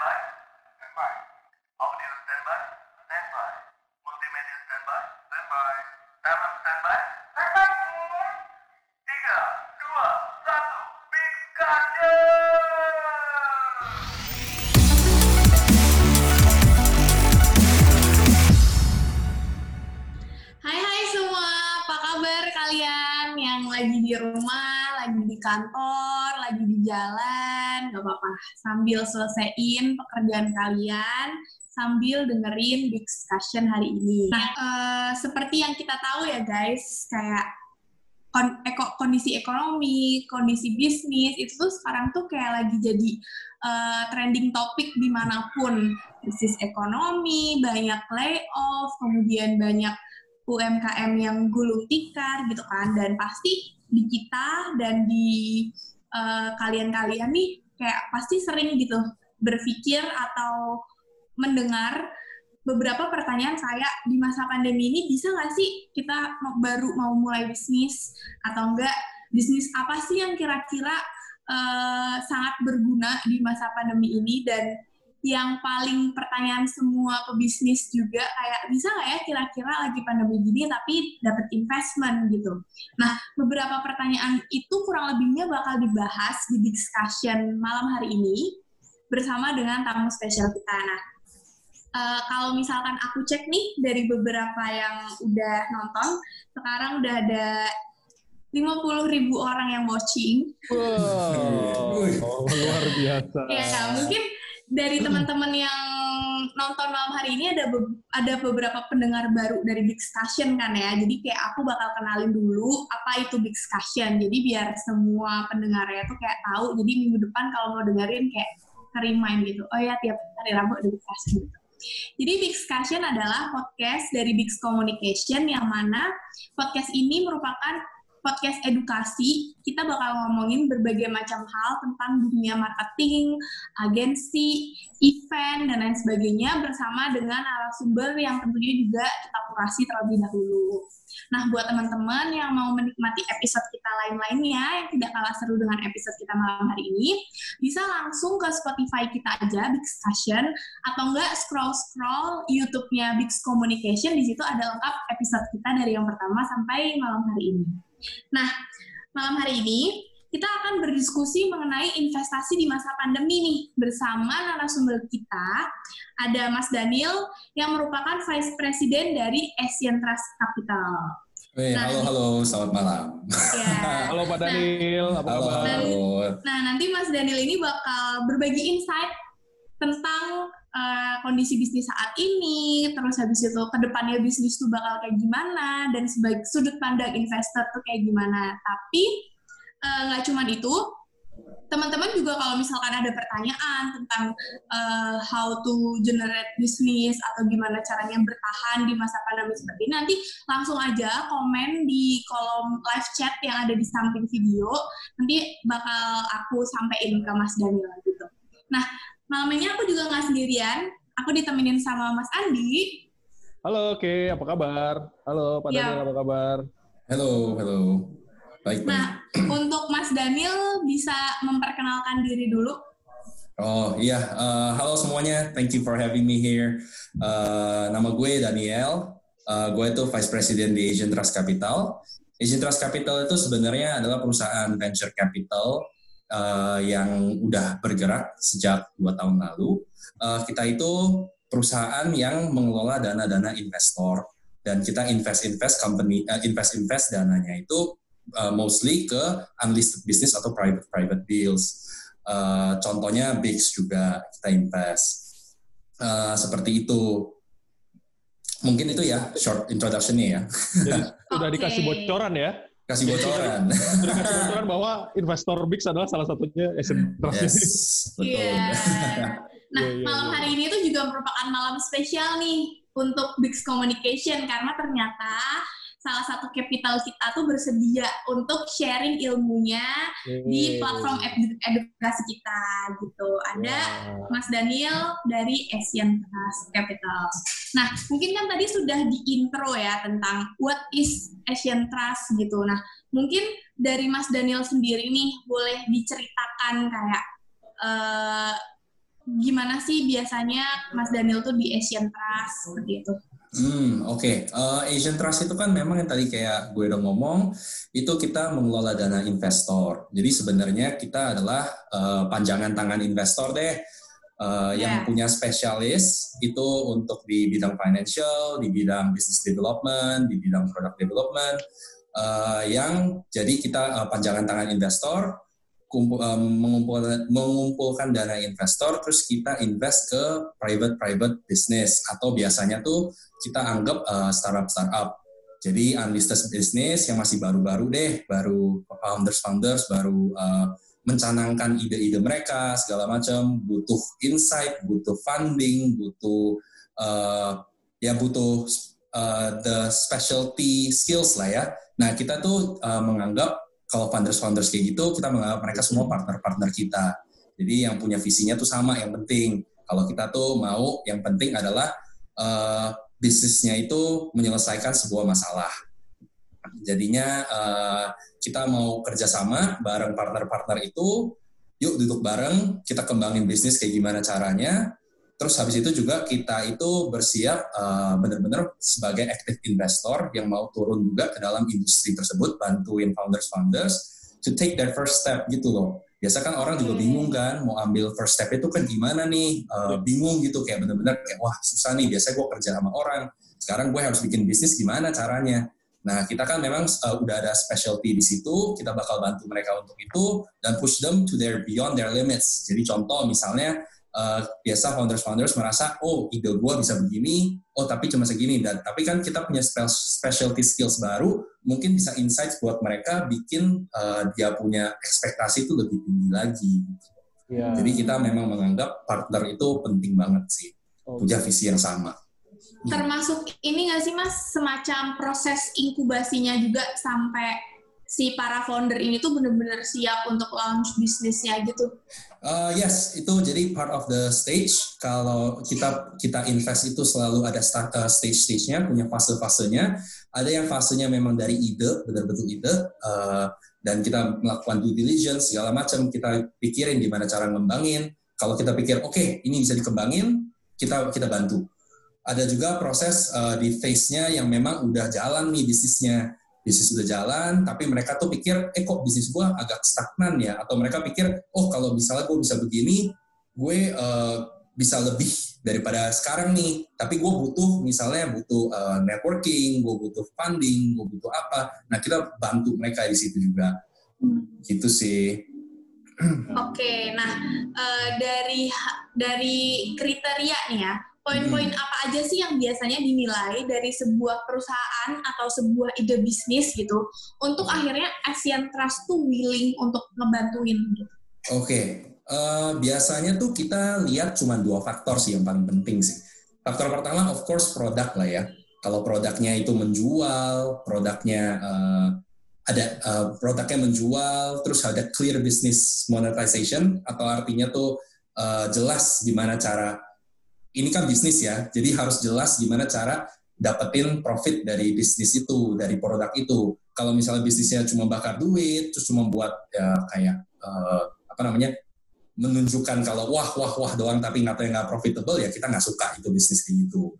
back. Sambil selesaiin pekerjaan kalian, sambil dengerin discussion hari ini. Nah, eh, seperti yang kita tahu ya guys, kayak kon- eko- kondisi ekonomi, kondisi bisnis, itu tuh sekarang tuh kayak lagi jadi eh, trending topik di mana pun. Bisnis ekonomi, banyak layoff, kemudian banyak UMKM yang gulung tikar gitu kan dan pasti di kita dan di eh, kalian-kalian nih kayak pasti sering gitu berpikir atau mendengar beberapa pertanyaan kayak di masa pandemi ini bisa nggak sih kita baru mau mulai bisnis atau enggak? Bisnis apa sih yang kira-kira eh, sangat berguna di masa pandemi ini? Dan yang paling pertanyaan semua pebisnis juga kayak bisa nggak ya kira-kira lagi pandemi gini tapi dapat investment gitu. Nah beberapa pertanyaan itu kurang lebihnya bakal dibahas di discussion malam hari ini bersama dengan tamu spesial kita. Nah eh, kalau misalkan aku cek nih dari beberapa yang udah nonton sekarang udah ada 50.000 ribu orang yang watching. Wow, luar biasa. Ya, mungkin dari teman-teman yang nonton malam hari ini ada be- ada beberapa pendengar baru dari Big Discussion kan ya. Jadi kayak aku bakal kenalin dulu apa itu Big Discussion. Jadi biar semua pendengarnya tuh kayak tahu. Jadi minggu depan kalau mau dengerin kayak remind gitu. Oh ya tiap hari Rabu ada Big Discussion gitu. Jadi Big Discussion adalah podcast dari Big Communication yang mana podcast ini merupakan podcast edukasi. Kita bakal ngomongin berbagai macam hal tentang dunia marketing, agensi, event, dan lain sebagainya bersama dengan narasumber yang tentunya juga kita kurasi terlebih dahulu. Nah, buat teman-teman yang mau menikmati episode kita lain-lainnya yang tidak kalah seru dengan episode kita malam hari ini, bisa langsung ke Spotify kita aja, Big Discussion, atau enggak scroll-scroll YouTube-nya Big Communication, di situ ada lengkap episode kita dari yang pertama sampai malam hari ini. Nah, malam hari ini kita akan berdiskusi mengenai investasi di masa pandemi nih bersama narasumber kita ada Mas Daniel yang merupakan Vice President dari Asian Trust Capital. Weh, Nah, halo halo, selamat malam. Ya. Halo Pak Daniel, apa Halo kabar? halo. Nah, nanti Mas Daniel ini bakal berbagi insight tentang uh, kondisi bisnis saat ini, terus habis itu ke depannya bisnis tuh bakal kayak gimana, dan sebagai sudut pandang investor tuh kayak gimana. Tapi uh, nggak cuma itu, teman-teman juga kalau misalkan ada pertanyaan tentang uh, how to generate bisnis atau gimana caranya bertahan di masa pandemi seperti ini, nanti langsung aja komen di kolom live chat yang ada di samping video. Nanti bakal aku sampein ke Mas Daniel gitu. Nah, malam ini aku juga nggak sendirian. Aku ditemenin sama Mas Andi. Halo, oke, apa kabar? Halo Pak Ya. Daniel, apa kabar? Halo halo. Baik baik. Nah, untuk Mas Daniel bisa memperkenalkan diri dulu. Oh iya, eh, halo semuanya. Thank you for having me here. Eh, nama gue Daniel. Eh, gue itu Vice President di Asian Trust Capital. Asian Trust Capital itu sebenarnya adalah perusahaan venture capital eh, yang udah bergerak sejak dua tahun lalu. Eh, kita itu perusahaan yang mengelola dana-dana investor dan kita invest-invest company, eh, invest-invest dananya itu uh, mostly ke unlisted business atau private private deals. Uh, contohnya Bix juga kita invest. Uh, seperti itu. Mungkin itu ya short introduction-nya ya. Jadi sudah Oke. dikasih bocoran ya? Kasih bocoran. Dikasih bocoran bahwa investor Bix adalah salah satunya Asian Trust. yes, betul. Iya. Nah, Iya, iya, malam iya. hari ini tuh juga merupakan malam spesial nih untuk Bix Communication karena ternyata salah satu capital kita tuh bersedia untuk sharing ilmunya di Iya. platform edu- edukasi kita gitu. Ada Wah. Mas Daniel dari Asian Trust Capital. Nah, mungkin kan tadi sudah di intro ya tentang what is Asian Trust gitu. Nah, mungkin dari Mas Daniel sendiri nih boleh diceritakan kayak eh, gimana sih biasanya Mas Daniel tuh di Asian Trust seperti itu? Hmm, oke. Okay. Uh, eh, Asian Trust itu kan memang yang tadi kayak gue udah ngomong, itu kita mengelola dana investor. Jadi sebenarnya kita adalah uh, panjangan tangan investor deh, uh, yeah. yang ya. punya spesialis itu untuk di bidang financial, di bidang business development, di bidang product development, uh, yang jadi kita uh, panjangan tangan investor um, mengumpulkan, dana investor, terus kita invest ke private private business atau biasanya tuh kita anggap uh, startup startup. Jadi unlisted business yang masih baru-baru deh, baru founders founders baru uh, mencanangkan ide-ide mereka segala macam, butuh insight, butuh funding, butuh uh, ya butuh uh, the specialty skills lah ya. Nah kita tuh uh, menganggap kalau founders-founders kayak gitu kita menganggap mereka semua partner-partner kita. Jadi yang punya visinya tuh sama yang penting. Kalau kita tuh mau yang penting adalah uh, bisnisnya itu menyelesaikan sebuah masalah. Jadinya uh, kita mau kerjasama bareng partner-partner itu, yuk duduk bareng, kita kembangin bisnis kayak gimana caranya, Terus habis itu juga kita itu bersiap uh, benar-benar sebagai active investor yang mau turun juga ke dalam industri tersebut, bantuin founders-founders to take their first step gitu loh. Biasa kan orang juga bingung kan, mau ambil first step itu kan gimana nih, uh, bingung gitu kayak benar-benar kayak wah susah nih. Biasanya gue kerja sama orang, sekarang gue harus bikin bisnis gimana caranya. Nah, kita kan memang uh, udah ada specialty di situ, kita bakal bantu mereka untuk itu dan push them to their beyond their limits. Jadi contoh misalnya uh, biasa founders-founders merasa oh ide gue bisa begini, oh tapi cuma segini dan tapi kan kita punya specialty skills baru, mungkin bisa insights buat mereka bikin uh, dia punya ekspektasi itu lebih tinggi lagi. Yeah. Jadi kita memang menganggap partner itu penting banget sih, oh. punya visi yang sama. Termasuk ini nggak sih mas semacam proses inkubasinya juga sampai si para founder ini tuh benar-benar siap untuk launch bisnisnya gitu? Uh, yes, itu jadi part of the stage. Kalau kita kita invest itu selalu ada start, uh, stage-stage-nya, punya fase-fasenya. Ada yang fasenya memang dari ide, betul-betul ide, uh, dan kita melakukan due diligence segala macam. Kita pikirin gimana cara ngembangin. Kalau kita pikir, oke, okay, ini bisa dikembangin, kita kita bantu. Ada juga proses uh, di phase-nya yang memang udah jalan nih bisnisnya bisnis sudah jalan, tapi mereka tuh pikir, eh kok bisnis gue agak stagnan ya? Atau mereka pikir, oh kalau misalnya gue bisa begini, gue uh, bisa lebih daripada sekarang nih. Tapi gue butuh, misalnya butuh uh, networking, gue butuh funding, gue butuh apa. Nah kita bantu mereka di situ juga. Hmm. Gitu sih. Oke, okay, nah uh, dari dari kriteria nih ya, poin-poin hmm. apa aja sih yang biasanya dinilai dari sebuah perusahaan atau sebuah ide bisnis gitu untuk hmm. akhirnya Asian Trust tuh willing untuk ngebantuin gitu. Oke, okay. uh, eh, biasanya tuh kita lihat cuma dua faktor sih yang paling penting sih. Faktor pertama of course produk lah ya. Kalau produknya itu menjual, produknya uh, ada uh, produknya menjual, terus ada clear business monetization atau artinya tuh uh, jelas gimana cara ini kan bisnis ya, jadi harus jelas gimana cara dapetin profit dari bisnis itu, dari produk itu. Kalau misalnya bisnisnya cuma bakar duit, terus cuma buat ya kayak uh, apa namanya menunjukkan kalau wah wah wah doang tapi nggak nggak profitable ya kita nggak suka itu bisnis kayak gitu.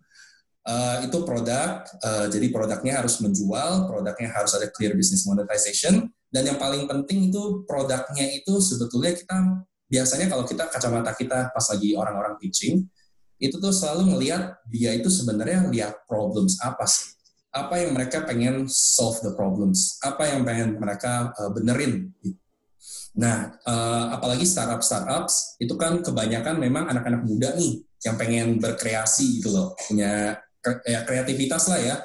Uh, itu produk, uh, jadi produknya harus menjual, produknya harus ada clear business monetization, dan yang paling penting itu produknya itu sebetulnya kita biasanya kalau kita kacamata kita pas lagi orang-orang pitching, itu tuh selalu ngelihat dia itu sebenarnya lihat problems apa sih apa yang mereka pengen solve the problems apa yang pengen mereka uh, benerin nah uh, apalagi startup startups itu kan kebanyakan memang anak-anak muda nih yang pengen berkreasi gitu loh punya ya, kreativitas lah ya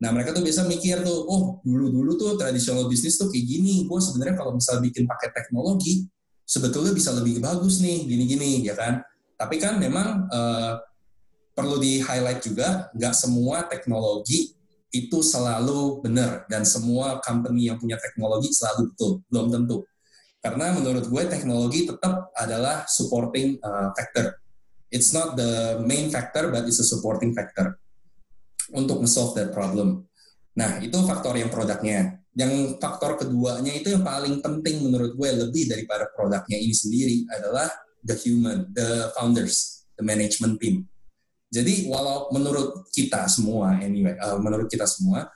Nah mereka tuh biasa mikir tuh, oh dulu-dulu tuh tradisional bisnis tuh kayak gini. Gue sebenarnya kalau misal bikin pakai teknologi, sebetulnya bisa lebih bagus nih, gini-gini, ya kan? Tapi kan memang uh, perlu di highlight juga, nggak semua teknologi itu selalu benar dan semua company yang punya teknologi selalu betul, belum tentu. Karena menurut gue teknologi tetap adalah supporting uh, factor. It's not the main factor, but it's a supporting factor untuk solve that problem. Nah, itu faktor yang produknya. Yang faktor keduanya itu yang paling penting menurut gue lebih daripada produknya ini sendiri adalah the human, the founders, the management team. Jadi walau menurut kita semua, anyway, uh, menurut kita semua,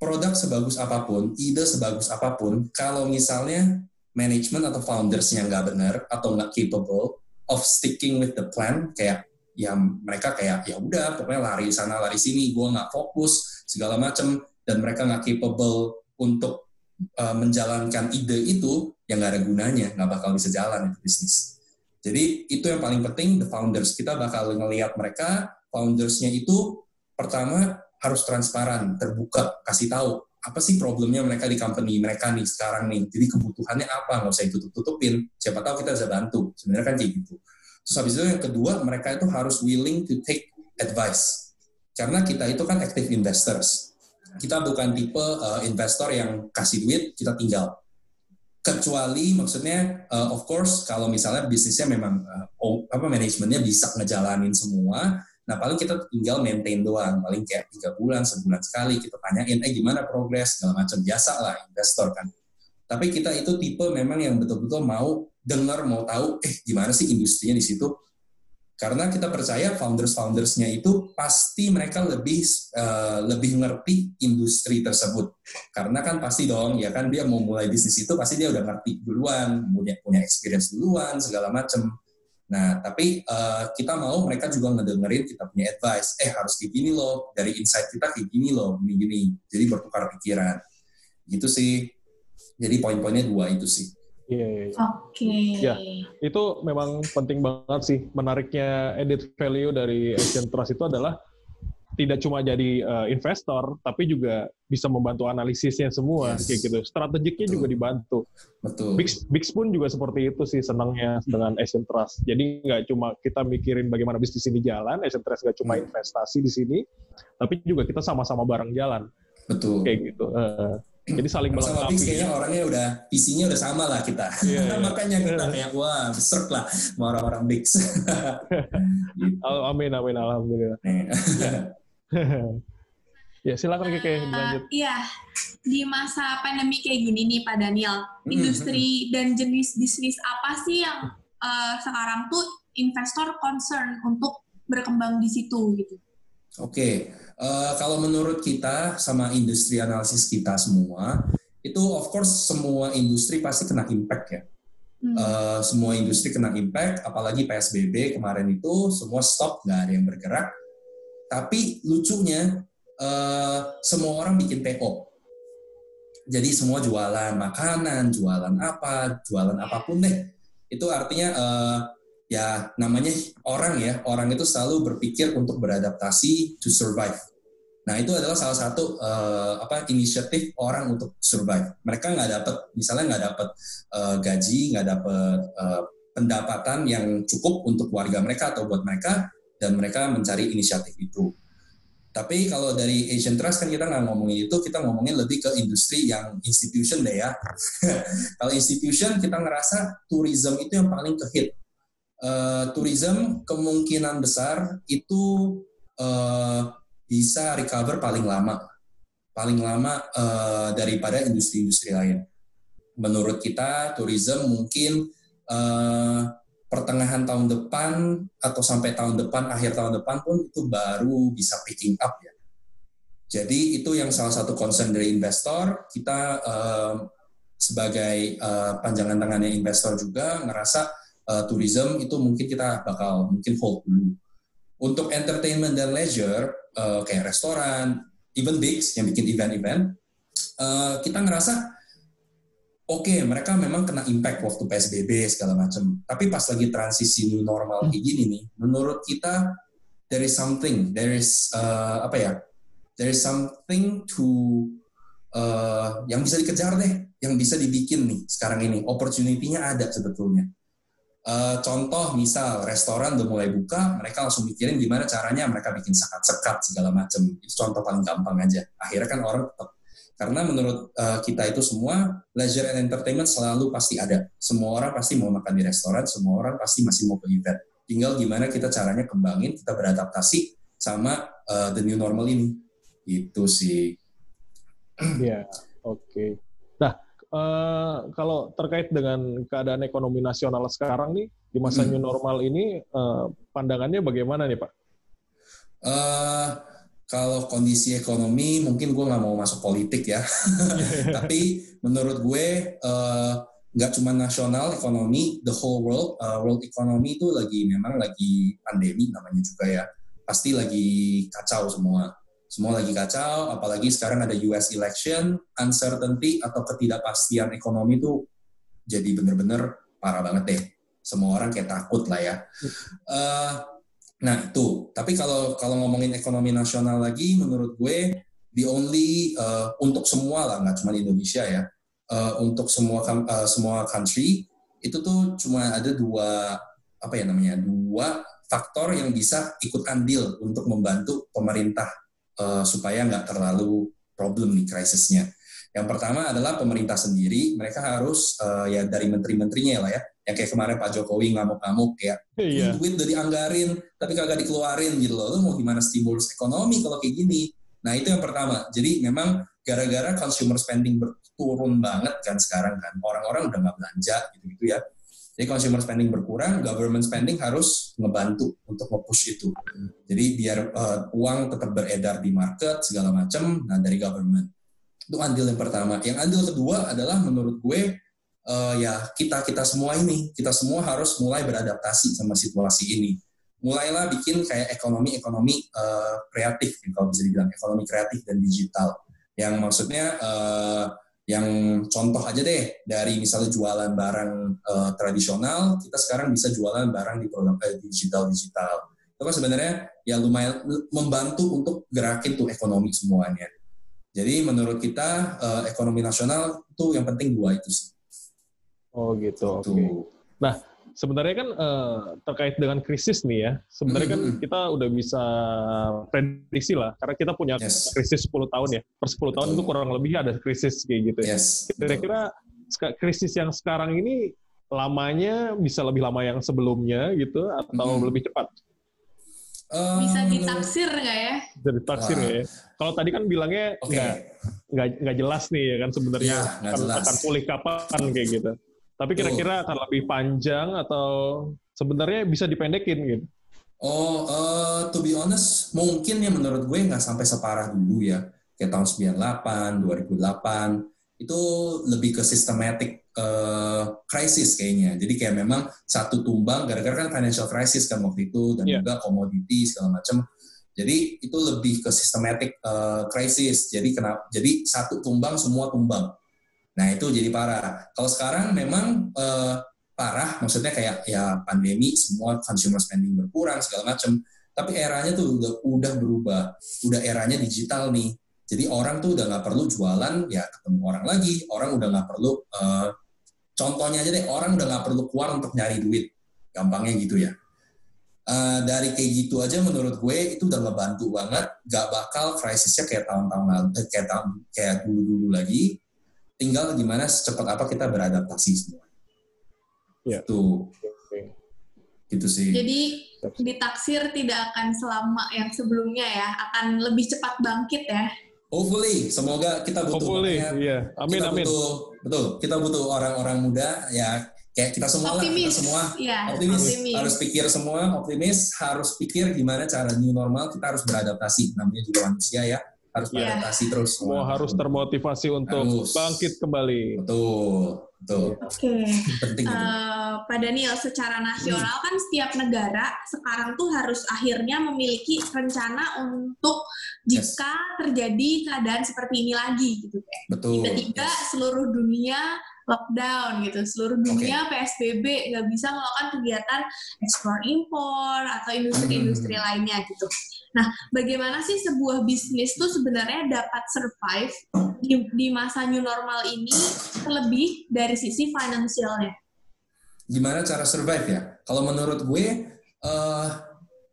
produk sebagus apa pun, ide sebagus apa pun, kalau misalnya manajemen atau foundersnya nggak benar atau nggak capable of sticking with the plan, kayak ya mereka kayak ya udah pokoknya lari sana lari sini, gue nggak fokus segala macem dan mereka nggak capable untuk uh, menjalankan ide itu, yang nggak ada gunanya, nggak bakal bisa jalan itu bisnis. Jadi itu yang paling penting, the founders kita bakal ngelihat mereka, foundersnya itu pertama harus transparan, terbuka, kasih tahu apa sih problemnya mereka di company mereka nih sekarang nih. Jadi kebutuhannya apa, nggak usah ditutup-tutupin. Siapa tahu kita bisa bantu. Sebenarnya kan kayak gitu. Terus habis itu yang kedua, mereka itu harus willing to take advice. Karena kita itu kan active investors. Kita bukan tipe uh, investor yang kasih duit, kita tinggal. Kecuali maksudnya, uh, of course, kalau misalnya bisnisnya memang uh, apa manajemennya bisa ngejalanin semua, Nah paling kita tinggal maintain doang, paling kayak tiga bulan, sebulan sekali kita tanyain, eh gimana progres segala macam biasa lah investor kan. Tapi kita itu tipe memang yang betul-betul mau dengar, mau tahu, eh gimana sih industrinya di situ. Karena kita percaya founders-foundersnya itu pasti mereka lebih uh, lebih ngerti industri tersebut. Karena kan pasti dong, ya kan dia mau mulai bisnis itu pasti dia udah ngerti duluan, punya punya experience duluan segala macam Nah, tapi uh, kita mau mereka juga ngedengerin kita punya advice. Eh, harus kayak gini loh. Dari insight kita kayak gini loh, gini-gini. Jadi bertukar pikiran. Gitu sih. Jadi poin-poinnya dua itu sih. Iya, iya, iya. Oke. Okay. Ya, itu memang penting banget sih. Menariknya edit value dari Asian Trust itu adalah tidak cuma jadi uh, investor, tapi juga bisa membantu analisisnya semua yes. kayak gitu. Strategiknya Betul. juga dibantu. Betul. Big, Big Spoon juga seperti itu sih senangnya dengan Asian Trust. Jadi nggak cuma kita mikirin bagaimana bisnis ini jalan, Asian Trust nggak cuma hmm. investasi di sini, tapi juga kita sama-sama bareng jalan. Betul. Kayak gitu. Uh, jadi saling melengkapi. Sama kayaknya orangnya udah visinya udah sama lah kita. Yeah, yeah. Makanya kita yeah. kayak wah besar lah sama orang-orang Bix. gitu. Amin amin alhamdulillah. ya silakan Keke uh, lanjut. Iya di masa pandemi kayak gini nih Pak Daniel, mm-hmm. industri dan jenis bisnis apa sih yang uh, sekarang tuh investor concern untuk berkembang di situ gitu? Oke, okay. Uh, eh, kalau menurut kita sama industri analisis kita semua, itu of course semua industri pasti kena impact ya. Hmm. Uh, semua industri kena impact, apalagi PSBB kemarin itu semua stop, nggak ada yang bergerak. Tapi lucunya uh, semua orang bikin PO. Jadi semua jualan makanan, jualan apa, jualan apa pun deh. Itu artinya uh, ya namanya orang ya, orang itu selalu berpikir untuk beradaptasi to survive. Nah itu adalah salah satu uh, apa inisiatif orang untuk survive. Mereka nggak dapat, misalnya nggak dapat uh, gaji, nggak dapat uh, pendapatan yang cukup untuk warga mereka atau buat mereka, dan mereka mencari inisiatif itu. Tapi kalau dari Asian Trust kan kita nggak ngomongin itu, kita ngomongin lebih ke industri yang institution deh ya. kalau institution kita ngerasa tourism itu yang paling kehit. Uh, tourism kemungkinan besar itu uh, bisa recover paling lama, paling lama uh, daripada industri-industri lain. Menurut kita, tourism mungkin uh, pertengahan tahun depan atau sampai tahun depan akhir tahun depan pun itu baru bisa picking up ya. Jadi itu yang salah satu concern dari investor kita uh, sebagai uh, panjangan tangannya investor juga ngerasa uh, tourism itu mungkin kita bakal mungkin hold dulu. Untuk entertainment dan leisure uh, kayak restoran, even bigs yang bikin event-event, uh, kita ngerasa oke okay, mereka memang kena impact waktu PSBB segala macam. Tapi pas lagi transisi new normal kayak gini nih, menurut kita there is something, there is uh, apa ya, there is something to uh, yang bisa dikejar deh, yang bisa dibikin nih sekarang ini. Opportunity-nya ada sebetulnya. Uh, contoh misal restoran udah mulai buka, mereka langsung mikirin gimana caranya mereka bikin sekat-sekat segala macam. Itu contoh paling gampang aja. Akhirnya kan orang tetap karena menurut uh, kita itu semua leisure and entertainment selalu pasti ada. Semua orang pasti mau makan di restoran, semua orang pasti masih mau ke event. Tinggal gimana kita caranya kembangin, kita beradaptasi sama uh, the new normal ini. Itu sih. Iya, oke. Okay. Eh, kalau terkait dengan keadaan ekonomi nasional sekarang nih di masa Hmm. new normal ini eh, pandangannya bagaimana nih Pak? Eh, kalau kondisi ekonomi mungkin gue nggak mau masuk politik ya. Tapi menurut gue nggak cuma nasional ekonomi, the whole world, eh, world economy itu lagi memang lagi pandemi namanya juga ya. Pasti lagi kacau semua. Semua lagi kacau, apalagi sekarang ada US election, uncertainty atau ketidakpastian ekonomi itu jadi bener-bener parah banget deh. Semua orang kayak takut lah ya. Eh, Nah itu, tapi kalau kalau ngomongin ekonomi nasional lagi, menurut gue the only uh, untuk semua lah, nggak cuma Indonesia ya, uh, untuk semua uh, semua country itu tuh cuma ada dua apa ya namanya dua faktor yang bisa ikut andil untuk membantu pemerintah uh, supaya nggak terlalu problem nih krisisnya. Yang pertama adalah pemerintah sendiri, mereka harus uh, ya dari menteri-menterinya lah ya, yang kayak kemarin Pak Jokowi ngamuk-ngamuk kayak Iya. duit udah dianggarin tapi kagak dikeluarin gitu loh. Mau gimana stimulus ekonomi kalau kayak gini? Nah itu yang pertama. Jadi memang gara-gara consumer spending berturun banget kan sekarang kan. Orang-orang udah nggak belanja gitu-gitu ya. Jadi consumer spending berkurang, government spending harus ngebantu untuk nge-push itu. Jadi biar uh, uang tetap beredar di market segala macam. Nah dari government itu andil yang pertama. Yang andil kedua adalah menurut gue uh, ya kita kita semua ini kita semua harus mulai beradaptasi sama situasi ini mulailah bikin kayak ekonomi ekonomi uh, kreatif kalau bisa dibilang ekonomi kreatif dan digital yang maksudnya uh, yang contoh aja deh dari misalnya jualan barang uh, tradisional kita sekarang bisa jualan barang di produk eh, digital digital itu kan sebenarnya ya lumayan membantu untuk gerakin tuh ekonomi semuanya jadi menurut kita uh, ekonomi nasional tuh yang penting dua itu sih Oh gitu. Oke. Tuh. Sebenarnya kan eh, terkait dengan krisis nih ya, sebenarnya kan kita udah bisa prediksi lah, karena kita punya Yes. krisis 10 tahun ya. Per 10 tahun Betul. itu kurang lebih ada krisis kayak gitu ya. Yes. Kira-kira krisis yang sekarang ini lamanya bisa lebih lama yang sebelumnya gitu, atau Mm-mm. lebih cepat? Eh, Bisa ditaksir nggak ya? Dari taksir Wah. ya. Kalau tadi kan bilangnya nggak nggak nggak jelas nih ya kan sebenarnya nggak akan, jelas. akan pulih kapan kayak gitu. Tapi kira-kira akan lebih panjang atau sebenarnya bisa dipendekin gitu. Oh, eh, to be honest, mungkin ya menurut gue nggak sampai separah dulu ya. Kayak tahun 98, 2008, itu lebih ke systematic eh, crisis kayaknya. Jadi kayak memang satu tumbang, gara-gara kan financial crisis kan waktu itu, dan Iya. juga komoditi segala macam. Jadi itu lebih ke systematic eh, crisis. Jadi kenapa? Jadi satu tumbang semua tumbang. Nah itu jadi parah. Kalau sekarang memang eh, parah, maksudnya kayak ya pandemi semua consumer spending berkurang segala macam. Tapi eranya tuh udah udah berubah, udah eranya digital nih. Jadi orang tuh udah nggak perlu jualan, ya ketemu orang lagi. Orang udah nggak perlu, eh, contohnya aja deh, orang udah nggak perlu keluar untuk nyari duit. Gampangnya gitu ya. Eh, dari kayak gitu aja menurut gue itu udah ngebantu banget. Gak bakal krisisnya kayak tahun-tahun lalu, kayak tahun kayak dulu-dulu lagi. Tinggal gimana secepat apa kita beradaptasi semua. Iya. Tuh, Oke. gitu sih. Jadi ditaksir tidak akan selama yang sebelumnya ya, akan lebih cepat bangkit ya. Hopefully, semoga kita butuh Hopefully, makanya iya. Amin, kita amin. butuh betul kita butuh orang-orang muda ya kayak kita semua lah kita semua Ya, optimis, optimis. harus pikir semua optimis harus pikir gimana cara new normal kita harus beradaptasi namanya juga manusia ya harus Iya. beradaptasi terus Semua harus termotivasi untuk Harus. bangkit kembali. betul betul Oke. penting itu Eh, Pak Daniel, secara nasional kan setiap negara sekarang tuh harus akhirnya memiliki rencana untuk Yes. jika terjadi keadaan seperti ini lagi gitu betul tiba-tiba Yes. seluruh dunia lockdown gitu seluruh dunia PSBB nggak bisa melakukan kegiatan ekspor impor atau industri-industri Hmm. lainnya gitu. Nah, bagaimana sih sebuah bisnis tuh sebenarnya dapat survive di, di masa new normal ini terlebih dari sisi finansialnya? gimana cara survive ya kalau menurut gue eh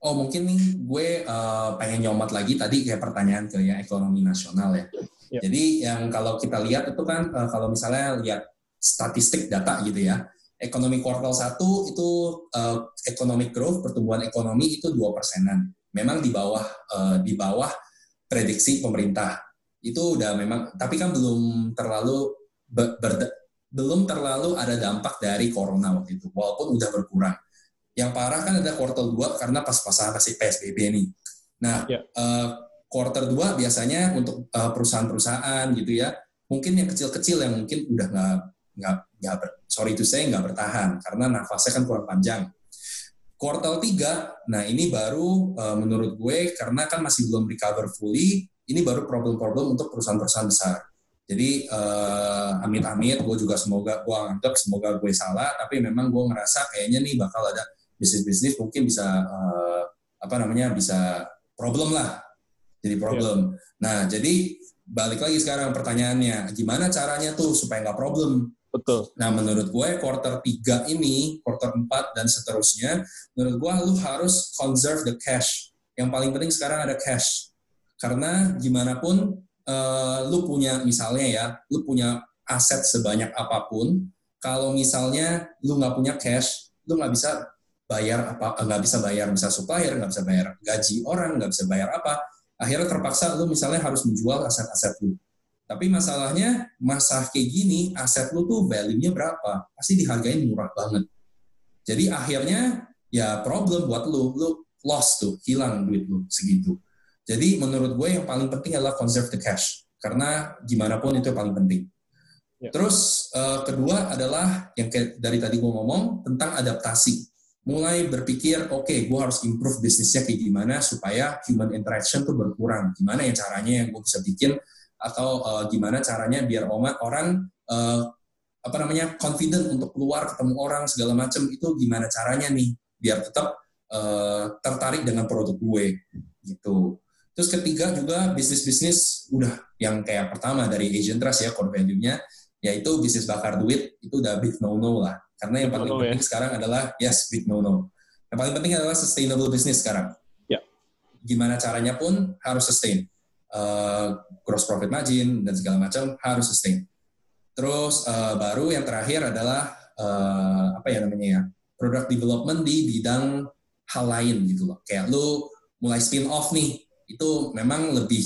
oh mungkin nih gue eh, pengen nyomat lagi tadi kayak pertanyaan ke ya ekonomi nasional ya Ya. jadi yang kalau kita lihat itu kan eh, kalau misalnya lihat statistik data gitu ya ekonomi kuartal 1 itu eh, economic growth pertumbuhan ekonomi itu dua persenan memang di bawah eh, di bawah prediksi pemerintah itu udah memang tapi kan belum terlalu be- ber- belum terlalu ada dampak dari corona waktu itu, walaupun udah berkurang. Yang parah kan ada kuartal 2 karena pas-pasan masih PSBB nih. Nah, Ya. eh, quarter 2 biasanya untuk eh, perusahaan-perusahaan gitu ya, mungkin yang kecil-kecil yang mungkin udah nggak nggak nggak ber- sorry to say nggak bertahan karena nafasnya kan kurang panjang. Kuartal 3, nah ini baru eh, menurut gue karena kan masih belum recover fully, ini baru problem-problem untuk perusahaan-perusahaan besar. Jadi eh, amit-amit, gue juga semoga gue nganggap semoga gue salah, tapi memang gue ngerasa kayaknya nih bakal ada bisnis-bisnis mungkin bisa eh, apa namanya bisa problem lah, jadi problem. Nah jadi balik lagi sekarang pertanyaannya, gimana caranya tuh supaya nggak problem? Betul. Nah, menurut gue quarter 3 ini, quarter 4 dan seterusnya, menurut gue lu harus conserve the cash. Yang paling penting sekarang ada cash. Karena gimana pun eh, lu punya misalnya ya, lu punya aset sebanyak apa pun, kalau misalnya lu nggak punya cash, lu nggak bisa bayar apa nggak bisa bayar misal supplier, nggak bisa bayar gaji orang, nggak bisa bayar apa, akhirnya terpaksa lu misalnya harus menjual aset-aset lu. Tapi masalahnya masa kayak gini aset lu tuh value-nya berapa? Pasti dihargain murah banget. Jadi akhirnya ya problem buat lu, lu lost tuh, hilang duit lu segitu. Jadi menurut gue yang paling penting adalah conserve the cash. Karena gimana pun itu yang paling penting. Ya. Terus eh, kedua adalah yang kayak dari tadi gue ngomong tentang adaptasi. Mulai berpikir, oke, gue harus improve bisnisnya kayak gimana supaya human interaction tuh berkurang. Gimana ya caranya yang gue bisa bikin atau uh, gimana caranya biar oma- orang uh, apa namanya confident untuk keluar ketemu orang segala macam itu gimana caranya nih biar tetap uh, tertarik dengan produk gue gitu. Terus ketiga juga bisnis-bisnis udah yang kayak pertama dari agent trust ya core value-nya yaitu bisnis bakar duit itu udah big no no lah karena yang paling no-no penting sekarang adalah yes big no no. Yang paling penting adalah sustainable business sekarang. Ya. Gimana caranya pun harus sustain uh, gross profit margin dan segala macam harus sustain. Terus uh, baru yang terakhir adalah uh, apa ya namanya ya product development di bidang hal lain gitu loh. Kayak lu mulai spin off nih itu memang lebih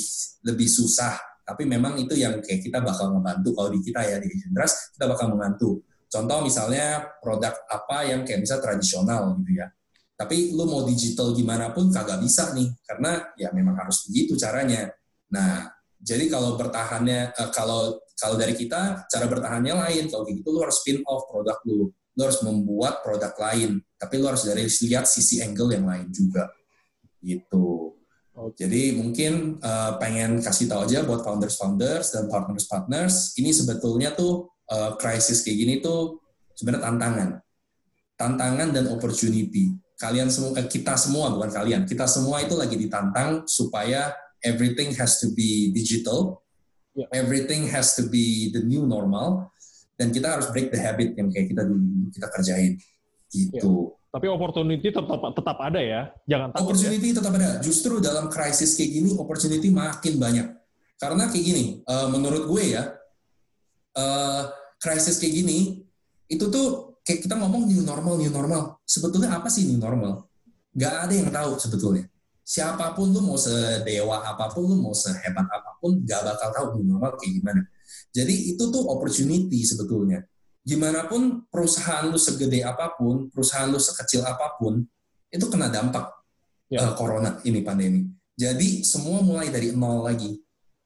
lebih susah. Tapi memang itu yang kayak kita bakal membantu kalau di kita ya di Trust kita bakal membantu. Contoh misalnya produk apa yang kayak bisa tradisional gitu ya. Tapi lu mau digital gimana pun kagak bisa nih karena ya memang harus begitu caranya. Nah, jadi kalau bertahannya eh, kalau kalau dari kita cara bertahannya lain. Kalau gitu lu harus spin off produk lu. Lu harus membuat produk lain. Tapi lu harus dari lihat sisi angle yang lain juga. Gitu. Oke. Jadi mungkin eh, pengen kasih tahu aja buat founders-founders dan partners-partners, ini sebetulnya tuh krisis kayak gini tuh sebenarnya tantangan. Tantangan dan opportunity. Kalian semua, kita semua bukan kalian, kita semua itu lagi ditantang supaya everything has to be digital, Ya. everything has to be the new normal, dan kita harus break the habit yang kayak kita dulu kita kerjain. Gitu. Tapi opportunity tetap tetap ada ya. Jangan takut ya. Opportunity tetap ada. Justru dalam krisis kayak gini, opportunity makin banyak. Karena kayak gini, eh, menurut gue ya, krisis kayak gini, itu tuh kayak kita ngomong new normal, new normal. Sebetulnya apa sih new normal? Gak ada yang tahu sebetulnya. Siapa pun lu mau sedewa apa pun, lu mau sehebat apa pun, gak bakal tahu new normal kayak gimana. Jadi itu tuh opportunity sebetulnya. Gimana pun perusahaan lu segede apa pun, perusahaan lu sekecil apa pun, itu kena dampak Ya. eh, corona ini pandemi. Jadi semua mulai dari nol lagi.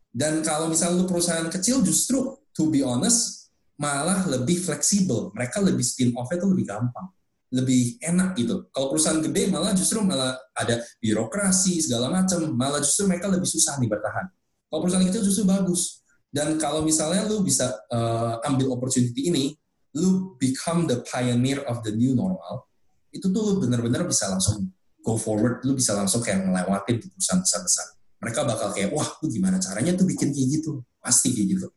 Dan kalau misal lu perusahaan kecil justru to be honest malah lebih fleksibel. Mereka lebih spin off itu lebih gampang. Lebih enak gitu. Kalau perusahaan gede malah justru malah ada birokrasi segala macam, malah justru mereka lebih susah nih bertahan. Kalau perusahaan kecil justru bagus. Dan kalau misalnya lu bisa eh, ambil opportunity ini, lu become the pioneer of the new normal, itu tuh lu bener-bener bisa langsung go forward, lu bisa langsung kayak ngelewatin di perusahaan besar-besar. Mereka bakal kayak, wah, lu gimana caranya tuh bikin kayak gitu? Pasti kayak gitu.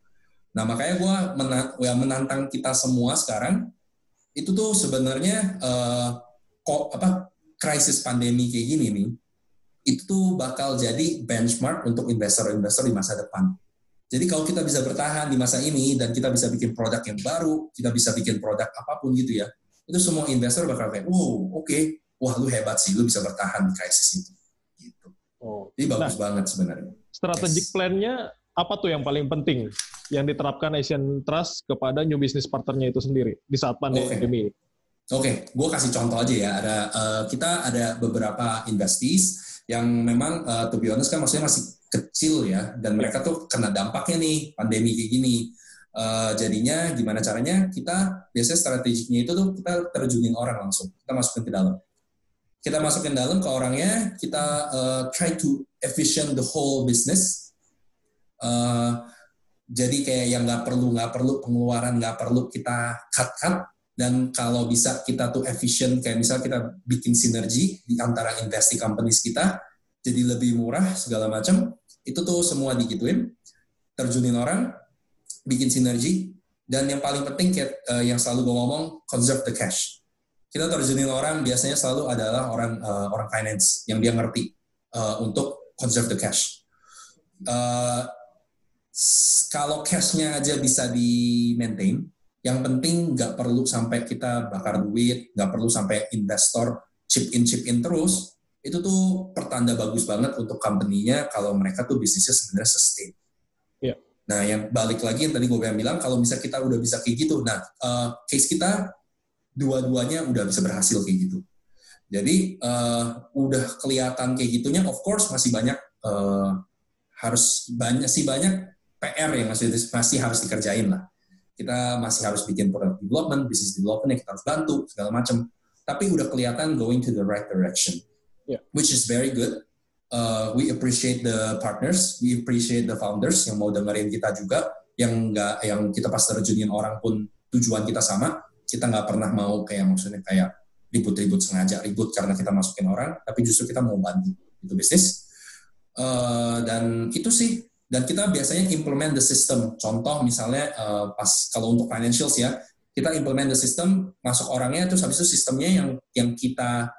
Nah, makanya gue ya, menantang kita semua sekarang, itu tuh sebenarnya eh, kok apa krisis pandemi kayak gini nih, itu tuh bakal jadi benchmark untuk investor-investor di masa depan. Jadi kalau kita bisa bertahan di masa ini dan kita bisa bikin produk yang baru, kita bisa bikin produk apa pun gitu ya, itu semua investor bakal kayak, wow, oke, wah lu hebat sih, lu bisa bertahan di krisis itu. Gitu. Oh. Jadi bagus banget sebenarnya. Strategic Yes. plan-nya apa tuh yang paling penting yang diterapkan Asian Trust kepada new business partnernya itu sendiri di saat pandemi ini? Oke, gue kasih contoh aja ya. Ada eh, kita ada beberapa investees yang memang eh, to be honest kan maksudnya masih kecil ya, dan mereka tuh kena dampaknya nih pandemi kayak gini. Eh, jadinya gimana caranya? Kita biasanya strateginya itu tuh kita terjunin orang langsung, kita masukin ke dalam. Kita masukin dalam ke orangnya, kita eh, try to efficient the whole business. Eh, jadi kayak yang nggak perlu nggak perlu pengeluaran nggak perlu kita cut cut dan kalau bisa kita tuh efficient kayak misal kita bikin sinergi di antara investee companies kita jadi lebih murah segala macam itu tuh semua digituin terjunin orang bikin sinergi. Dan yang paling penting kayak eh, yang selalu gue ngomong conserve the cash. Kita terjunin orang biasanya selalu adalah orang eh, orang finance yang dia ngerti eh, untuk conserve the cash. S- kalau cashnya aja bisa di maintain yang penting nggak perlu sampai kita bakar duit, nggak perlu sampai investor chip in chip in terus. Itu tuh pertanda bagus banget untuk company-nya kalau mereka tuh bisnisnya sebenarnya sustain. Iya. Nah, yang balik lagi yang tadi gue bilang, kalau bisa kita udah bisa kayak gitu, nah eh, case kita dua-duanya udah bisa berhasil kayak gitu. Jadi eh, udah kelihatan kayak gitunya, of course masih banyak eh, harus banyak sih banyak PR yang masih masih harus dikerjain lah kita masih harus bikin product development, business development yang kita harus bantu segala macam. Tapi udah kelihatan going to the right direction, Yeah. which is very good. Uh, we appreciate the partners, we appreciate the founders yang mau dengerin kita juga, yang nggak yang kita pas terjunin orang pun tujuan kita sama, kita nggak pernah mau kayak maksudnya kayak ribut-ribut sengaja ribut karena kita masukin orang, tapi justru kita mau bantu itu bisnis. Uh, dan itu sih dan kita biasanya implement the system. Contoh misalnya eh, pas kalau untuk financials ya, kita implement the system, masuk orangnya terus habis itu sistemnya yang yang kita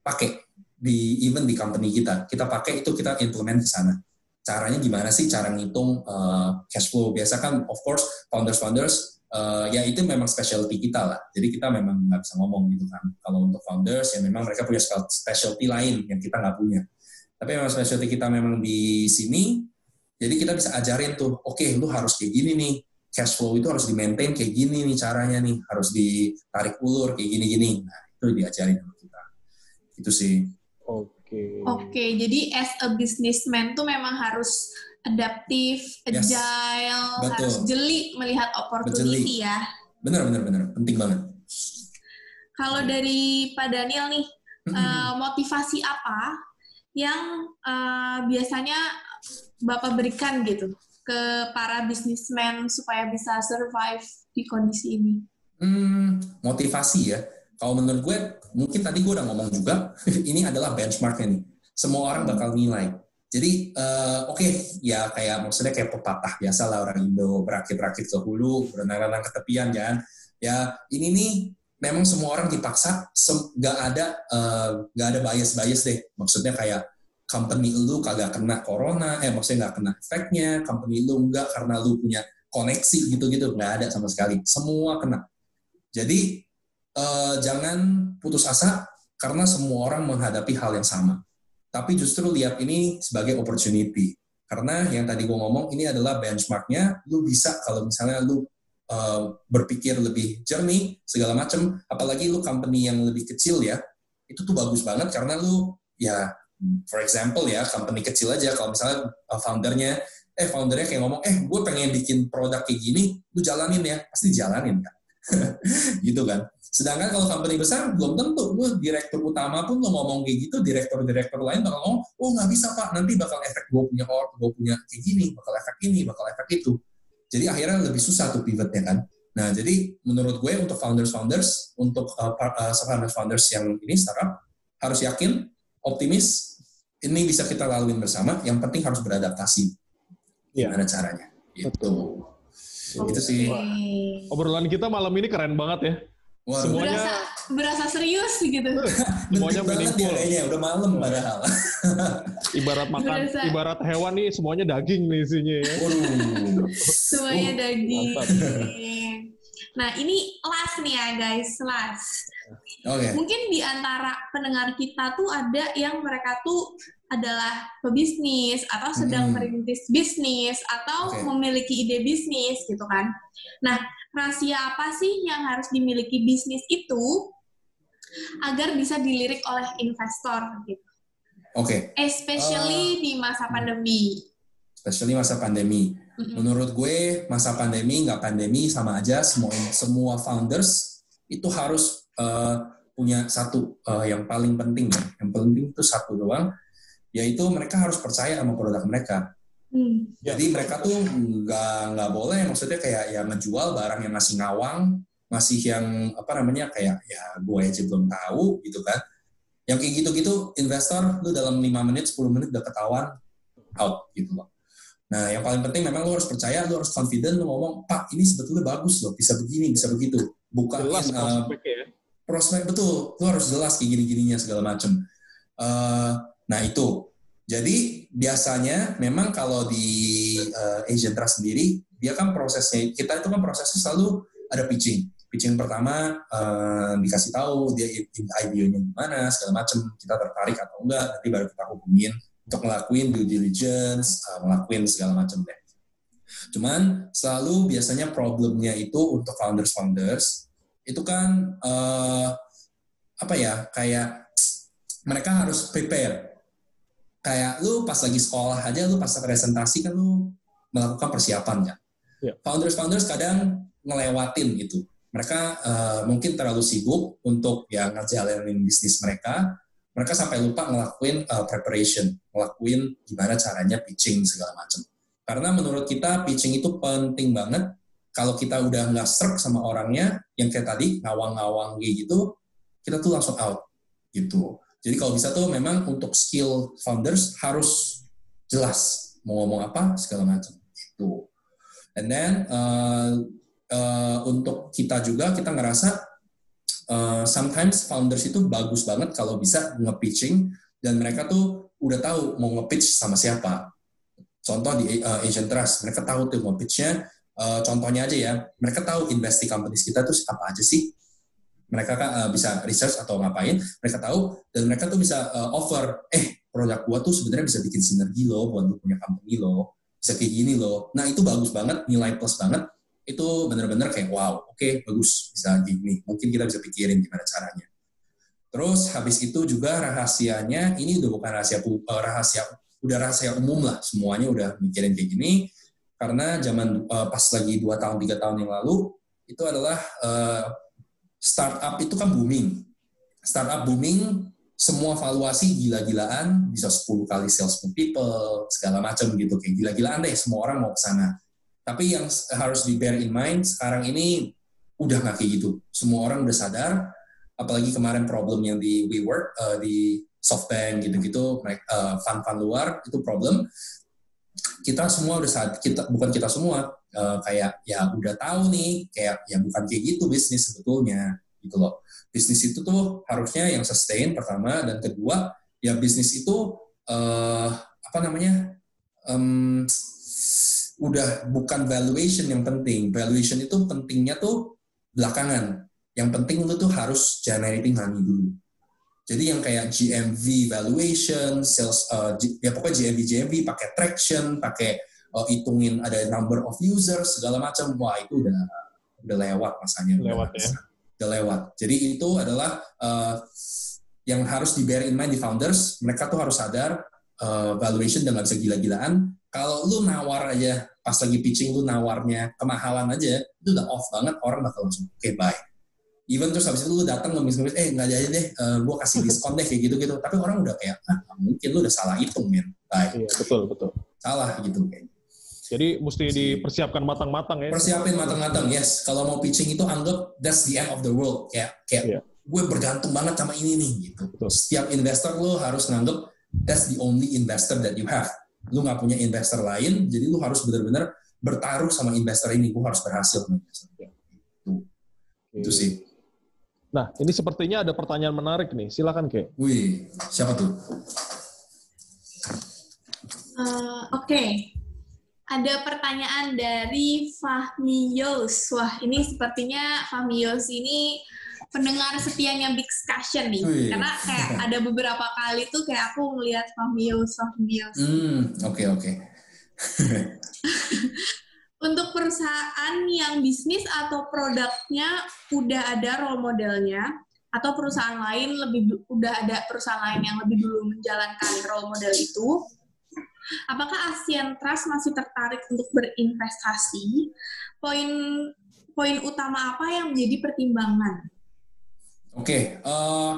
pakai di even di company kita. Kita pakai itu kita implement ke sana. Caranya gimana sih cara ngitung eh, cash flow? Biasa kan of course founders-founders eh, ya itu memang specialty kita lah. Jadi kita memang nggak bisa ngomong gitu kan. Kalau untuk founders ya memang mereka punya specialty lain yang kita nggak punya. Tapi memang specialty kita memang di sini jadi kita bisa ajarin tuh, oke lu harus kayak gini nih, cash flow itu harus di-maintain kayak gini nih caranya nih, harus ditarik ulur kayak gini-gini. Nah, itu diajarin sama kita. Itu sih. Oke. Oke, jadi as a businessman tuh memang harus adaptif, Yes. agile, Betul. harus jeli melihat opportunity ya. Bener, bener, bener. Penting banget. Kalau dari Pak Daniel nih, eh, motivasi apa yang eh, biasanya Bapak berikan gitu ke para businessman supaya bisa survive di kondisi ini? Hmm, motivasi ya. Kalau menurut gue, mungkin tadi gue udah ngomong juga, ini adalah benchmarknya nih. Semua orang bakal nilai. Jadi, eh, oke, ya kayak maksudnya kayak pepatah biasa lah orang Indo, berakit-rakit ke hulu, berenang-renang ke tepian, kan. Ya, ini nih memang semua orang dipaksa, nggak ada nggak ada bias-bias deh. Maksudnya kayak company lu kagak kena corona, eh maksudnya nggak kena efeknya, company lu nggak karena lu punya koneksi gitu-gitu, nggak ada sama sekali. Semua kena. Jadi eh, jangan putus asa karena semua orang menghadapi hal yang sama. Tapi justru lihat ini sebagai opportunity. Karena yang tadi gue ngomong ini adalah benchmarknya. Lu bisa kalau misalnya lu eh, berpikir lebih jernih segala macam. Apalagi lu company yang lebih kecil ya, itu tuh bagus banget karena lu ya for example ya company kecil aja kalau misalnya uh, foundernya eh foundernya kayak ngomong eh gue pengen bikin produk kayak gini lu jalanin ya. Pasti jalanin kan? Gitu kan? Sedangkan kalau company besar belum tentu. Lu direktur utama pun lu ngomong kayak gitu direktur-direktur lain bakal ngomong oh nggak bisa pak. Nanti bakal efek gue punya or gue punya kayak gini bakal efek ini bakal efek itu. Jadi akhirnya lebih susah tuh pivotnya kan? Nah jadi menurut gue untuk founders-founders untuk uh, uh, founders-founders yang ini startup harus yakin optimis ini bisa kita laluin bersama yang penting harus beradaptasi Iya. gimana caranya itu Betul. itu sih. Obrolan kita malam ini keren banget ya. Wah, Semuanya- Berasa berasa serius gitu. Semuanya ya meaningful. kayaknya udah malam padahal Ibarat makan, Berasa. ibarat hewan nih semuanya daging nih isinya ya. Waduh. Semuanya Oh, daging. mantap. Nah, ini last nih ya guys, last. oke Mungkin di antara pendengar kita tuh ada yang mereka tuh adalah pebisnis atau sedang Hmm. merintis bisnis atau Oke. memiliki ide bisnis gitu kan. Nah, rahasia apa sih yang harus dimiliki bisnis itu agar bisa dilirik oleh investor gitu. Oke, Especially di masa pandemi. especially masa pandemi. Menurut gue masa pandemi nggak pandemi sama aja semua semua founders itu harus eh, punya satu eh, yang paling penting ya. Yang penting itu satu doang, yaitu mereka harus percaya sama produk mereka. Hmm. Jadi mereka tuh nggak nggak boleh maksudnya kayak ya ngejual barang yang masih ngawang, masih yang apa namanya kayak ya gue aja belum tahu gitu kan. Yang kayak gitu-gitu investor lu dalam 5 menit 10 menit udah ketahuan out gitu loh. Nah, yang paling penting memang lu harus percaya, lu harus confident, lu ngomong, Pak, ini sebetulnya bagus loh, bisa begini, bisa begitu. Bukan Jelas eh, prospeknya ya. prospek betul, lu harus jelas kayak gini-gininya segala macem. Eh, nah itu, jadi biasanya memang kalau di eh, Asian Trust sendiri, dia kan prosesnya, kita itu kan prosesnya selalu ada pitching. Pitching pertama eh, dikasih tahu dia IPO-nya gimana, segala macem, kita tertarik atau enggak, nanti baru kita hubungin untuk ngelakuin due diligence, eh, ngelakuin segala macam deh. Cuman selalu biasanya problemnya itu untuk founders-founders itu kan eh, apa ya kayak mereka harus prepare. Kayak lu pas lagi sekolah aja lu pas presentasi kan lu melakukan persiapan ya. Ya. Founders-founders kadang ngelewatin itu. Mereka eh, mungkin terlalu sibuk untuk ya ngejalanin bisnis mereka. Mereka sampai lupa ngelakuin eh, preparation, ngelakuin gimana caranya pitching segala macam. Karena menurut kita pitching itu penting banget. Kalau kita udah nggak serk sama orangnya, yang kayak tadi ngawang-ngawang gitu, kita tuh langsung out gitu. Jadi kalau bisa tuh memang untuk skill founders harus jelas mau ngomong apa segala macam gitu. And then uh, uh, untuk kita juga kita ngerasa uh, sometimes founders itu bagus banget kalau bisa nge-pitching dan mereka tuh udah tahu mau nge-pitch sama siapa. Contoh di uh, Asian Trust, mereka tahu tuh mau pitch-nya. Uh, contohnya aja ya, mereka tahu investee companies kita tuh apa aja sih. Mereka kan uh, bisa research atau ngapain, mereka tahu dan mereka tuh bisa uh, offer, eh produk gua tuh sebenarnya bisa bikin sinergi loh buat punya company lo, bisa kayak gini loh. Nah itu bagus banget, nilai plus banget. Itu bener-bener kayak wow, oke bagus bisa gini. Mungkin kita bisa pikirin gimana caranya. Terus habis itu juga rahasianya, ini udah bukan rahasia uh, rahasia udah rahasia umum lah, semuanya udah mikirin kayak gini. Karena zaman uh, pas lagi dua tahun tiga tahun yang lalu itu adalah uh, startup itu kan booming. Startup booming, semua valuasi gila-gilaan, bisa 10 kali sales people, segala macam gitu. Kayak gila-gilaan deh, semua orang mau ke sana. Tapi yang harus di bear in mind, sekarang ini udah nggak kayak gitu. Semua orang udah sadar, apalagi kemarin problem yang di WeWork, uh, di SoftBank gitu-gitu, uh, fund-fund luar, itu problem. Kita semua udah saat kita bukan kita semua uh, kayak ya udah tahu nih kayak ya bukan kayak gitu bisnis sebetulnya gitu loh bisnis itu tuh harusnya yang sustain pertama dan kedua ya bisnis itu uh, apa namanya um, udah bukan valuation yang penting. Valuation itu pentingnya tuh belakangan. Yang penting lu tuh harus generating money dulu. Jadi yang kayak GMV valuation sales uh, ya pokoknya GMV GMV pakai traction pakai uh, hitungin ada number of users segala macam. Wah itu udah udah lewat masanya. Lewat udah, ya. udah lewat. Jadi itu adalah uh, yang harus di bear in mind di founders. Mereka tuh harus sadar uh, valuation udah nggak bisa gila-gilaan. Kalau lu nawar aja pas lagi pitching lu nawarnya kemahalan aja itu udah off banget orang bakal langsung oke okay, bye. Even terus habis itu lu datang ngemis-ngemis eh nggak aja deh uh, gue kasih diskon deh kayak gitu-gitu. Tapi orang udah kayak ah mungkin lu udah salah hitung men. Bye. Iya, betul, betul. salah gitu kayak. Jadi mesti dipersiapkan matang-matang ya. persiapin matang-matang yes. Kalau mau pitching itu anggap that's the end of the world. Kayak kayak Iya. gue bergantung banget sama ini nih gitu. Betul. setiap investor lo harus nganggap that's the only investor that you have lu nggak punya investor lain jadi lu harus benar-benar bertaruh sama investor ini gue harus berhasil Iya. itu itu sih Nah, ini sepertinya ada pertanyaan menarik nih. Silakan, Ke. wih siapa tuh Eh, Oke, ada pertanyaan dari Fahmi Yos. Wah, ini sepertinya Fahmi Yos ini pendengar setianya Big Discussion nih. Wih. Karena kayak ada beberapa kali tuh kayak aku ngeliat Famius, Famius. Hmm, oke oke. Untuk perusahaan yang bisnis atau produknya udah ada role modelnya, atau perusahaan lain lebih udah ada perusahaan lain yang lebih dulu menjalankan role model itu, apakah Asian Trust masih tertarik untuk berinvestasi? Poin poin utama apa yang menjadi pertimbangan? Oke, eh,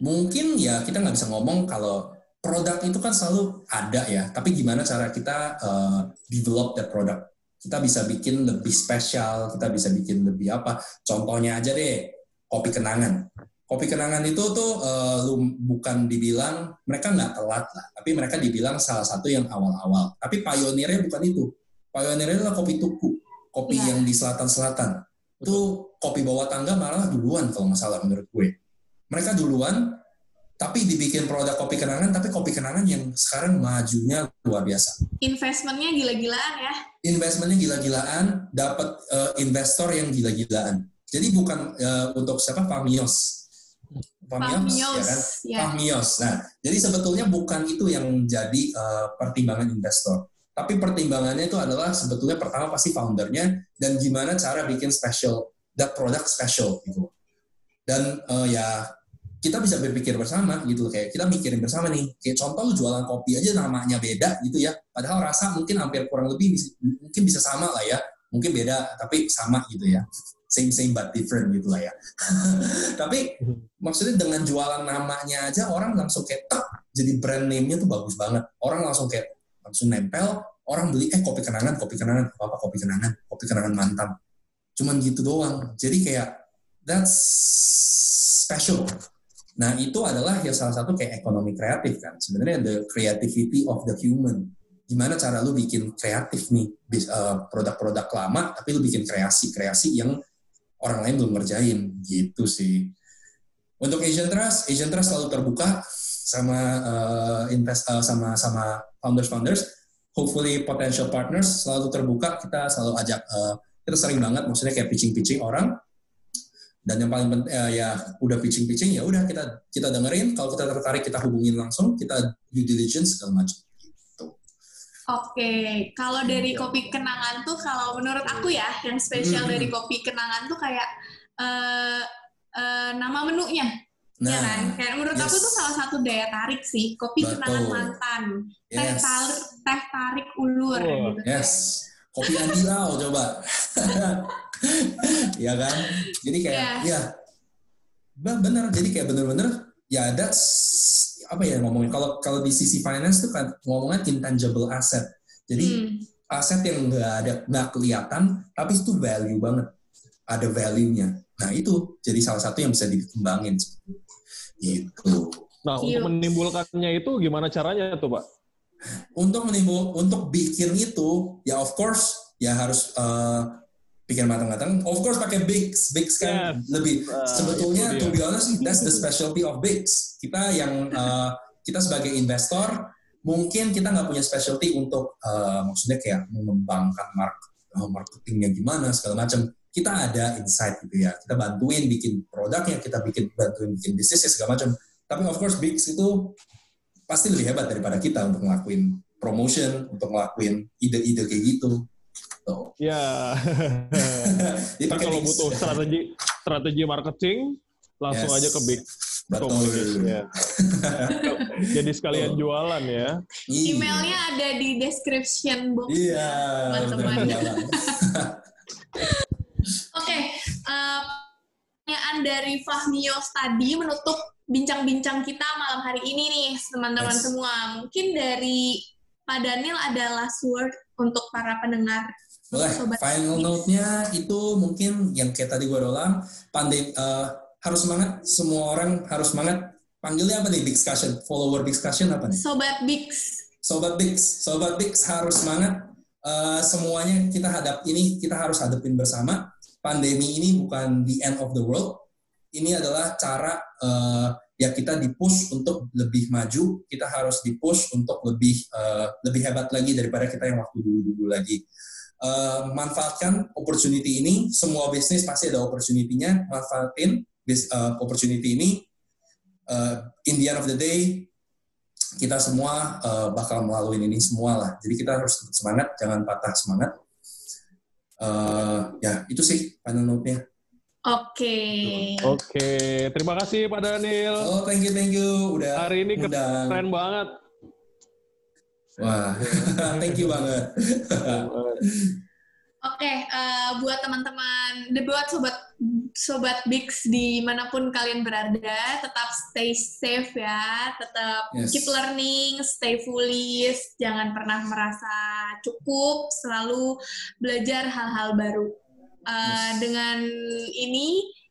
mungkin ya kita nggak bisa ngomong kalau produk itu kan selalu ada ya, tapi gimana cara kita eh, develop that product? Kita bisa bikin lebih spesial, kita bisa bikin lebih apa? Contohnya aja deh, kopi kenangan. Kopi kenangan itu tuh lu bukan dibilang mereka nggak telat lah, tapi mereka dibilang salah satu yang awal-awal. Tapi pionirnya bukan itu. Pionirnya adalah kopi tuku, kopi Iya. yang di selatan-selatan. Itu kopi bawah tangga malah duluan kalau nggak salah menurut gue. Mereka duluan, tapi dibikin produk kopi kenangan, tapi kopi kenangan yang sekarang majunya luar biasa. Investmentnya gila-gilaan ya. Investmentnya gila-gilaan, dapat eh, investor yang gila-gilaan. Jadi bukan eh, untuk siapa Famios. Famios, ya kan? ya. Fahmios. Nah, jadi sebetulnya bukan itu yang menjadi eh, pertimbangan investor. Tapi pertimbangannya itu adalah sebetulnya pertama pasti foundernya dan gimana cara bikin special, that product special gitu. Dan eh, ya kita bisa berpikir bersama gitu. Kayak kita mikirin bersama nih. Kayak contoh jualan kopi aja namanya beda gitu ya. Padahal rasa mungkin hampir kurang lebih mungkin bisa sama lah ya. Mungkin beda tapi sama gitu ya. Same same but different gitu lah ya. Tapi maksudnya dengan jualan namanya aja orang langsung kayak jadi brand name-nya tuh bagus banget. Orang langsung kayak langsung nempel orang beli eh kopi kenangan kopi kenangan apa apa kopi kenangan kopi kenangan mantan cuman gitu doang. Jadi kayak that's special. Nah itu adalah ya salah satu kayak ekonomi kreatif kan. Sebenarnya the creativity of the human. Gimana cara lu bikin kreatif nih? Eh, produk-produk lama tapi lu bikin kreasi-kreasi yang orang lain belum ngerjain. Gitu sih. Untuk Asian Trust, Asian Trust selalu terbuka sama eh, invest eh, sama sama founders-founders, hopefully potential partners selalu terbuka. Kita selalu ajak eh, kita sering banget maksudnya kayak pitching-pitching orang. Dan yang paling penting ya udah pitching-pitching ya udah kita kita dengerin, kalau kita tertarik kita hubungin langsung, kita due diligence segala macam. Gitu. Oke, kalau dari kopi kenangan tuh kalau menurut aku ya yang spesial Hmm. dari kopi kenangan tuh kayak eh eh, nama menunya, ya kan? Kayak menurut aku Nah, yes. tuh salah satu daya tarik sih kopi Betul. kenangan mantan, teh yes. tarik teh tarik ulur Wah, gitu. Yes. Kopi Andilau coba. ya kan? Jadi kayak Iya. ya bener jadi kayak bener-bener ya that's apa ya ngomongin kalau kalau di sisi finance tuh kan ngomongnya intangible asset. Jadi Hmm. aset yang nggak ada nggak kelihatan tapi itu value banget ada value-nya. Nah itu jadi salah satu yang bisa dikembangin. Gitu. Nah, untuk menimbulkannya itu gimana caranya tuh, Pak? untuk menimbul untuk bikin itu ya of course ya harus eh, pikir matang-matang of course pakai bigs bigs kan Yes. lebih Ah, sebetulnya itu to dia. be honest that's the specialty of bigs kita yang eh, kita sebagai investor mungkin kita nggak punya specialty untuk eh, maksudnya kayak mengembangkan market eh, marketingnya gimana segala macam kita ada insight gitu ya kita bantuin bikin produknya kita bikin bantuin bikin bisnisnya segala macam tapi of course bigs itu pasti lebih hebat daripada kita untuk ngelakuin promotion, untuk ngelakuin ide-ide kayak gitu. Tuh. Ya. Jadi kalau Bix. butuh strategi strategi marketing, langsung Yes. aja ke Big Betul. Communication-nya. Jadi sekalian jualan ya. Iya. Emailnya ada di description box. Iya. Teman-teman. eh, pertanyaan dari Fahmios tadi menutup bincang-bincang kita malam hari ini nih, teman-teman Yes. semua. Mungkin dari Pak Daniel ada last word untuk para pendengar. Boleh. Sobat Final note-nya itu mungkin yang kayak tadi gue ulang, pandai eh, harus semangat, semua orang harus semangat. Panggilnya apa nih? Big discussion, follower big discussion apa nih? Sobat Bix, Sobat Bix, Sobat Bix harus semangat. Eh, semuanya kita hadap ini kita harus hadapin bersama. Pandemi ini bukan the end of the world. Ini adalah cara eh, ya kita dipush untuk lebih maju. Kita harus dipush untuk lebih eh, lebih hebat lagi daripada kita yang waktu dulu-dulu lagi. uh, manfaatkan opportunity ini. Semua bisnis pasti ada opportunity-nya. Manfaatin bis, uh, opportunity ini. Uh, in the end of the day, kita semua uh, bakal melalui ini semua lah. Jadi kita harus semangat, jangan patah semangat. Uh, ya itu sih final note-nya. Oke. Oke, terima kasih Pak Daniel. Oh, thank you, thank you. Udah Hari ini undang. keren banget. Wah, thank you banget. Oke, eh, buat teman-teman, buat sobat sobat Bix di mana pun kalian berada, tetap stay safe ya, tetap Yes. keep learning, stay foolish, jangan pernah merasa cukup, selalu belajar hal-hal baru. Eh, Yes. Dengan ini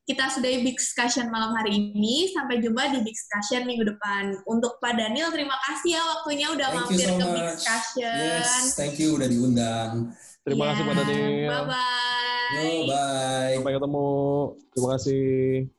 kita sudahi Big Discussion malam hari ini. Sampai jumpa di Big Discussion minggu depan. Untuk Pak Daniel, terima kasih ya waktunya udah Thank mampir so ke Big. Discussion. Yes, thank you udah diundang. Terima kasih Pak Daniel. Bye bye. Yo, bye. Sampai ketemu. Terima kasih.